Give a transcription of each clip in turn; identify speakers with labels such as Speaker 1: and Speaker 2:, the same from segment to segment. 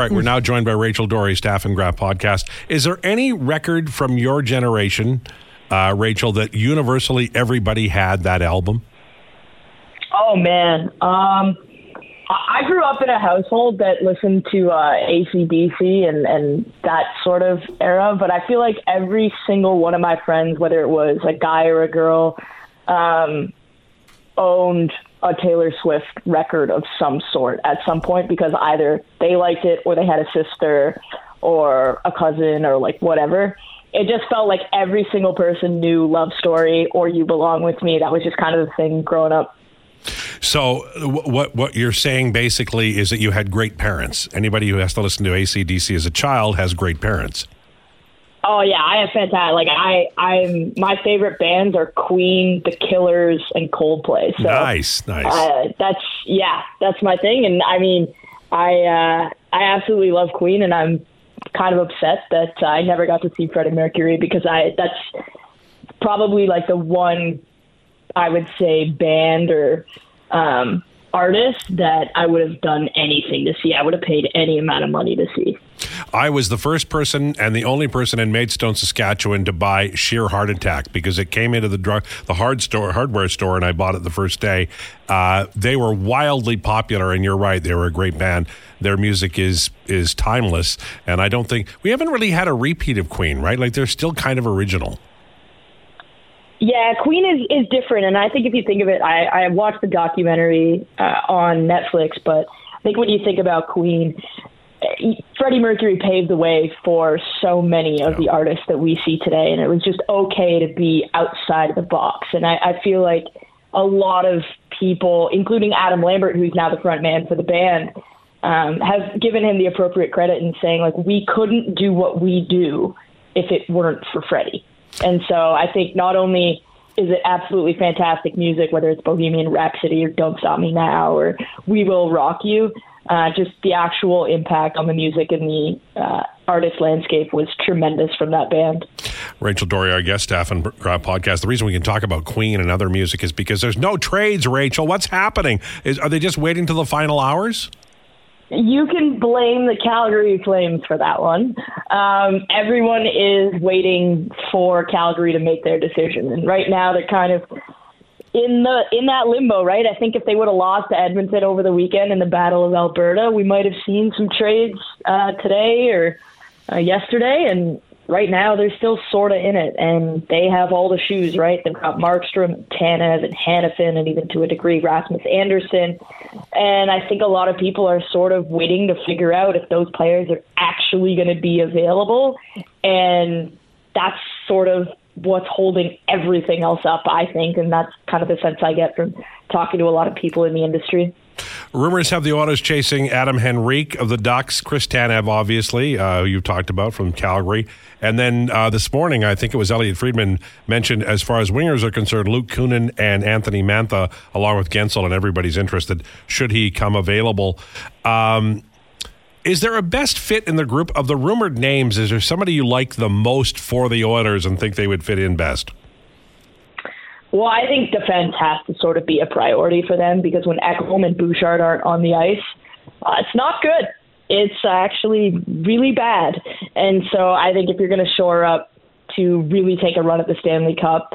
Speaker 1: right, we're now joined by Rachel Doerrie, Staff and Graph podcast. Is there any record from your generation, uh, Rachel, that universally everybody had that album?
Speaker 2: Oh man, um, I grew up in a household that listened to uh, ACDC and and that sort of era, but I feel like every single one of my friends, whether it was a guy or a girl, um, owned a Taylor Swift record of some sort at some point because either they liked it or they had a sister or a cousin or like whatever. It just felt like every single person knew Love Story or You Belong With Me. That was just kind of the thing growing up.
Speaker 1: So what what you're saying basically is that you had great parents. Anybody who has to listen to ACDC as a child has great parents.
Speaker 2: Oh yeah, I have fantastic. Like I, I'm my favorite bands are Queen, The Killers, and Coldplay. So
Speaker 1: nice, nice.
Speaker 2: Uh, that's yeah, that's my thing. And I mean, I uh, I absolutely love Queen, and I'm kind of upset that I never got to see Freddie Mercury because I that's probably like the one I would say band or um, artist that I would have done anything to see. I would have paid any amount of money to see.
Speaker 1: I was the first person and the only person in Maidstone, Saskatchewan, to buy Sheer Heart Attack because it came into the drug, the hard store, hardware store, and I bought it the first day. Uh, they were wildly popular, and you're right, they were a great band. Their music is is timeless, and I don't think we haven't really had a repeat of Queen, right? Like they're still kind of original.
Speaker 2: Yeah, Queen is, is different, and I think if you think of it, I, I watched the documentary uh, on Netflix, but I think when you think about Queen, Freddie Mercury paved the way for so many of the artists that we see today, and it was just okay to be outside of the box. And I, I feel like a lot of people, including Adam Lambert, who's now the front man for the band, um, have given him the appropriate credit in saying like we couldn't do what we do if it weren't for Freddie. And so I think not only is it absolutely fantastic music, whether it's Bohemian Rhapsody or Don't Stop Me Now or We Will Rock You, uh, just the actual impact on the music and the uh, artist landscape was tremendous from that band.
Speaker 1: Rachel Doerrie, our guest staff and podcast. The reason we can talk about Queen and other music is because there's no trades, Rachel. What's happening? Is, are they just waiting till the final hours?
Speaker 2: You can blame the Calgary Flames for that one. Um, everyone is waiting for Calgary to make their decision, and right now they're kind of in the in that limbo, right? I think if they would have lost to Edmonton over the weekend in the Battle of Alberta, we might have seen some trades uh, today or uh, yesterday, and right now they're still sort of in it, and they have all the shoes, right? They've got Markstrom, Tanev, and Hanifin, and even to a degree Rasmus Andersson. and I think a lot of people are sort of waiting to figure out if those players are actually going to be available, and that's sort of what's holding everything else up, I think, and that's kind of the sense I get from talking to a lot of people in the industry.
Speaker 1: Rumors have the autos chasing Adam Henrique of the Ducks, Chris Tanev, obviously, uh, you talked about from Calgary. And then uh, this morning, I think it was Elliotte Friedman mentioned, as far as wingers are concerned, Luke Kunin and Anthony Mantha, along with Guentzel, and everybody's interested should he come available. Um, is there a best fit in the group of the rumored names? Is there somebody you like the most for the Oilers and think they would fit in best?
Speaker 2: Well, I think defense has to sort of be a priority for them because when Ekholm and Bouchard aren't on the ice, uh, it's not good. It's actually really bad. And so I think if you're going to shore up to really take a run at the Stanley Cup,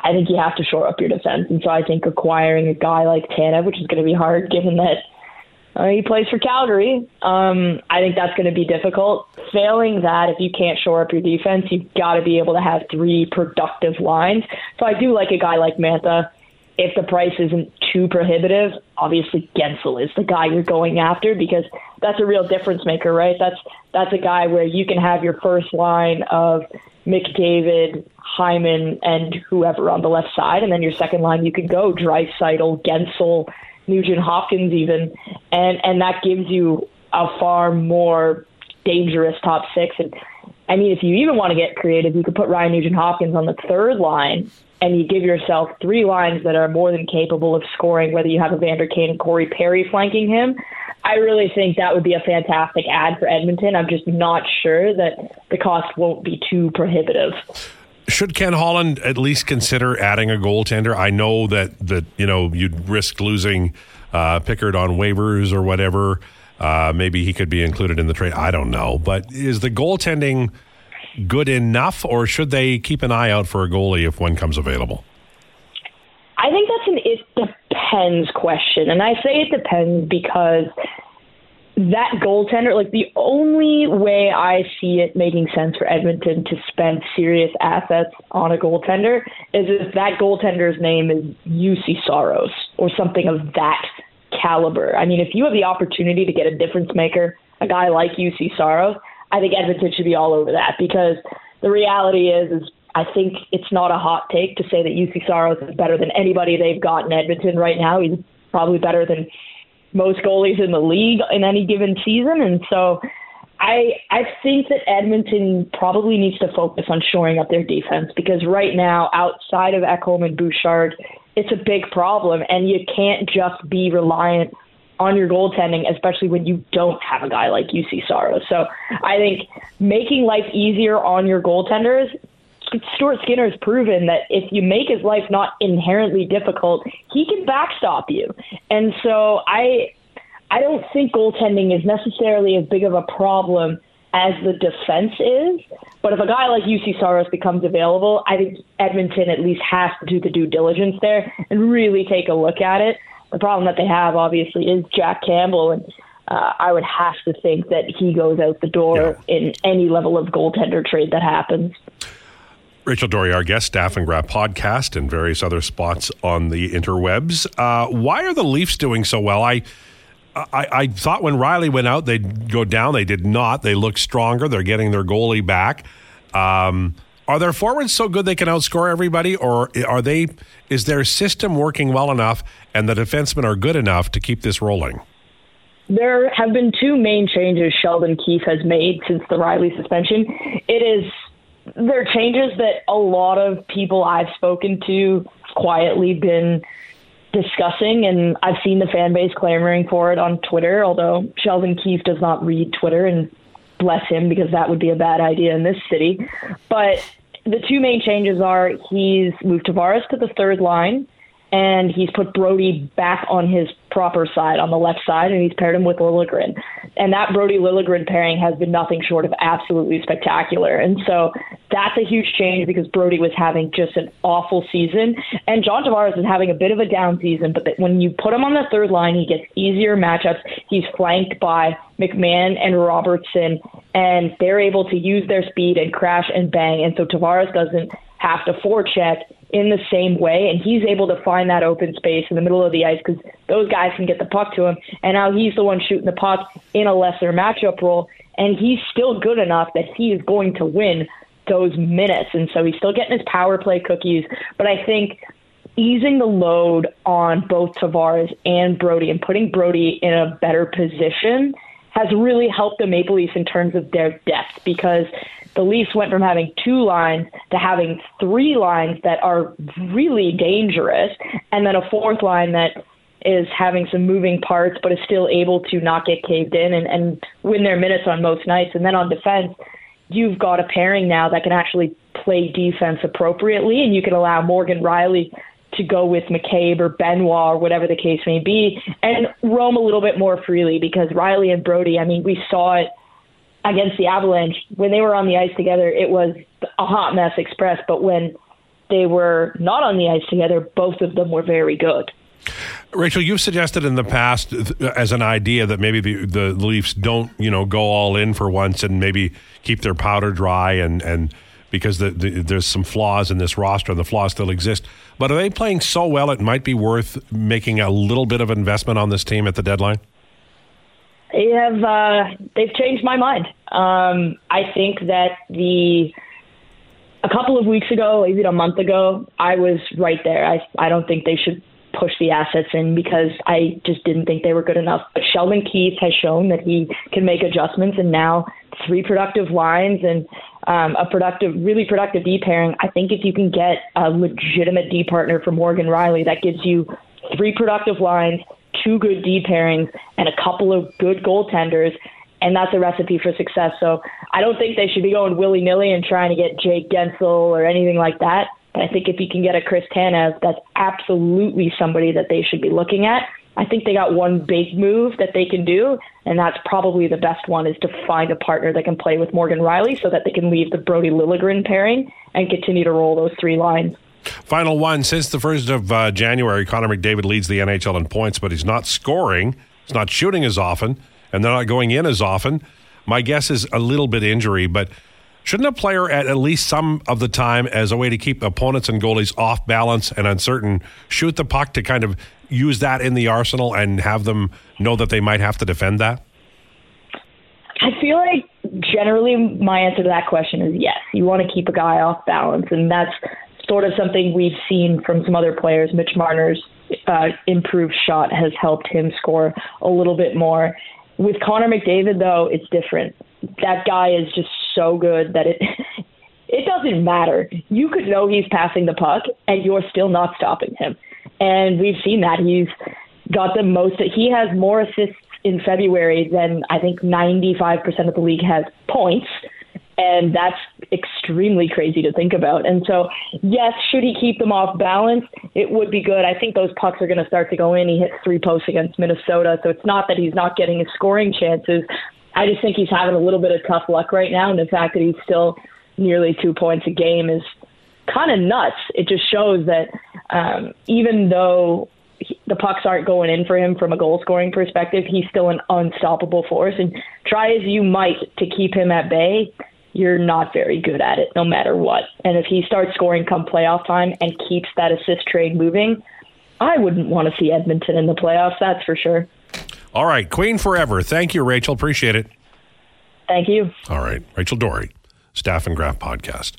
Speaker 2: I think you have to shore up your defense. And so I think acquiring a guy like Tanev, which is going to be hard given that uh, he plays for Calgary. Um, I think that's going to be difficult. Failing that, if you can't shore up your defense, you've got to be able to have three productive lines. So I do like a guy like Mantha. If the price isn't too prohibitive, obviously Guentzel is the guy you're going after because that's a real difference maker, right? That's that's a guy where you can have your first line of McDavid, Hyman, and whoever on the left side, and then your second line you can go Draisaitl, Guentzel, Nugent Hopkins even, and and that gives you a far more dangerous top six. And I mean, if you even want to get creative, you could put Ryan Nugent Hopkins on the third line, and you give yourself three lines that are more than capable of scoring. Whether you have Evander Kane and Corey Perry flanking him, I really think that would be a fantastic ad for Edmonton. I'm just not sure that the cost won't be too prohibitive
Speaker 1: should Ken Holland at least consider adding a goaltender? I know that that you know you'd risk losing uh, Pickard on waivers or whatever. Uh, maybe he could be included in the trade. I don't know. But is the goaltending good enough, or should they keep an eye out for a goalie if one comes available?
Speaker 2: I think that's an it depends question. And I say it depends because that goaltender, like the only way I see it making sense for Edmonton to spend serious assets on a goaltender is if that goaltender's name is Juuse Saros or something of that caliber. I mean, if you have the opportunity to get a difference maker, a guy like Juuse Saros, I think Edmonton should be all over that because the reality is, is I think it's not a hot take to say that Juuse Saros is better than anybody they've got in Edmonton right now. He's probably better than most goalies in the league in any given season, and so I I think that Edmonton probably needs to focus on shoring up their defense because right now, outside of Ekholm and Bouchard, it's a big problem, and you can't just be reliant on your goaltending, especially when you don't have a guy like Juuse Saros. So I think making life easier on your goaltenders Stuart Skinner has proven that if you make his life not inherently difficult, he can backstop you. And so I I don't think goaltending is necessarily as big of a problem as the defense is. But if a guy like Juuse Saros becomes available, I think Edmonton at least has to do the due diligence there and really take a look at it. The problem that they have, obviously, is Jack Campbell, and uh, I would have to think that he goes out the door yeah. in any level of goaltender trade that happens.
Speaker 1: Rachel Doerrie, our guest, Staff and Graph podcast, and various other spots on the interwebs. Uh, why are the Leafs doing so well? I, I, I thought when Rielly went out, they'd go down. They did not. They look stronger. They're getting their goalie back. Um, are their forwards so good they can outscore everybody, or are they? Is their system working well enough, and the defensemen are good enough to keep this rolling?
Speaker 2: There have been two main changes Sheldon Keefe has made since the Rielly suspension. It is there are changes that a lot of people I've spoken to quietly been discussing, and I've seen the fan base clamoring for it on Twitter. Although Sheldon Keefe does not read Twitter, and bless him because that would be a bad idea in this city. But the two main changes are he's moved Tavares to the third line, and he's put Brodie back on his proper side on the left side, and he's paired him with Liljegren. And that Brodie Liljegren pairing has been nothing short of absolutely spectacular. And so that's a huge change because Brodie was having just an awful season, and John Tavares is having a bit of a down season. But when you put him on the third line, he gets easier matchups. He's flanked by McMann and Robertson, and they're able to use their speed and crash and bang. And so Tavares doesn't have to forecheck in the same way, and he's able to find that open space in the middle of the ice because those guys can get the puck to him, and now he's the one shooting the puck in a lesser matchup role, and he's still good enough that he is going to win those minutes, and so he's still getting his power play cookies. But I think easing the load on both Tavares and Brodie and putting Brodie in a better position has really helped the Maple Leafs in terms of their depth because the Leafs went from having two lines to having three lines that are really dangerous, and then a fourth line that is having some moving parts but is still able to not get caved in and, and win their minutes on most nights. And then on defense, you've got a pairing now that can actually play defense appropriately, and you can allow Morgan Rielly to go with McCabe or Benoit or whatever the case may be, and roam a little bit more freely because Rielly and Brodie, I mean, we saw it against the Avalanche, when they were on the ice together, it was a hot mess express. But when they were not on the ice together, both of them were very good.
Speaker 1: Rachel, you've suggested in the past as an idea that maybe the, the Leafs don't, you know, go all in for once and maybe keep their powder dry and, and because the, the, there's some flaws in this roster and the flaws still exist. But are they playing so well it might be worth making a little bit of investment on this team at the deadline?
Speaker 2: They have uh, they've changed my mind. Um, I think that the a couple of weeks ago, even a month ago, I was right there. I I don't think they should push the assets in because I just didn't think they were good enough. But Sheldon Keefe has shown that he can make adjustments, and now three productive lines and um, a productive, really productive D pairing. I think if you can get a legitimate D partner for Morgan Rielly, that gives you three productive lines two good D pairings, and a couple of good goaltenders, and that's a recipe for success. So I don't think they should be going willy nilly and trying to get Jake Guentzel or anything like that. But I think if you can get a Chris Tanev, that's absolutely somebody that they should be looking at. I think they got one big move that they can do, and that's probably the best one is to find a partner that can play with Morgan Rielly so that they can leave the Brodie Liljegren pairing and continue to roll those three lines.
Speaker 1: Final one. Since the 1st of uh, January, Connor McDavid leads the NHL in points, but he's not scoring. He's not shooting as often, and they're not going in as often. My guess is a little bit injury, but shouldn't a player at at least some of the time, as a way to keep opponents and goalies off balance and uncertain, shoot the puck to kind of use that in the arsenal and have them know that they might have to defend that?
Speaker 2: I feel like generally my answer to that question is yes. You want to keep a guy off balance, and that's sort of something we've seen from some other players. Mitch Marner's uh, improved shot has helped him score a little bit more. With Connor McDavid, though, it's different. That guy is just so good that it it doesn't matter. You could know he's passing the puck, and you're still not stopping him. And we've seen that he's got the most. He has more assists in February than I think 95% of the league has points. And that's extremely crazy to think about. And so, yes, should he keep them off balance? It would be good. I think those pucks are going to start to go in. He hits three posts against Minnesota. So it's not that he's not getting his scoring chances. I just think he's having a little bit of tough luck right now. And the fact that he's still nearly two points a game is kind of nuts. It just shows that um, even though he, the pucks aren't going in for him from a goal scoring perspective, he's still an unstoppable force. And try as you might to keep him at bay, you're not very good at it no matter what. And if he starts scoring come playoff time and keeps that assist trade moving, I wouldn't want to see Edmonton in the playoffs, that's for sure.
Speaker 1: All right, Queen forever. Thank you, Rachel. Appreciate it.
Speaker 2: Thank you.
Speaker 1: All right, Rachel Doerrie, Staff and Graph Podcast.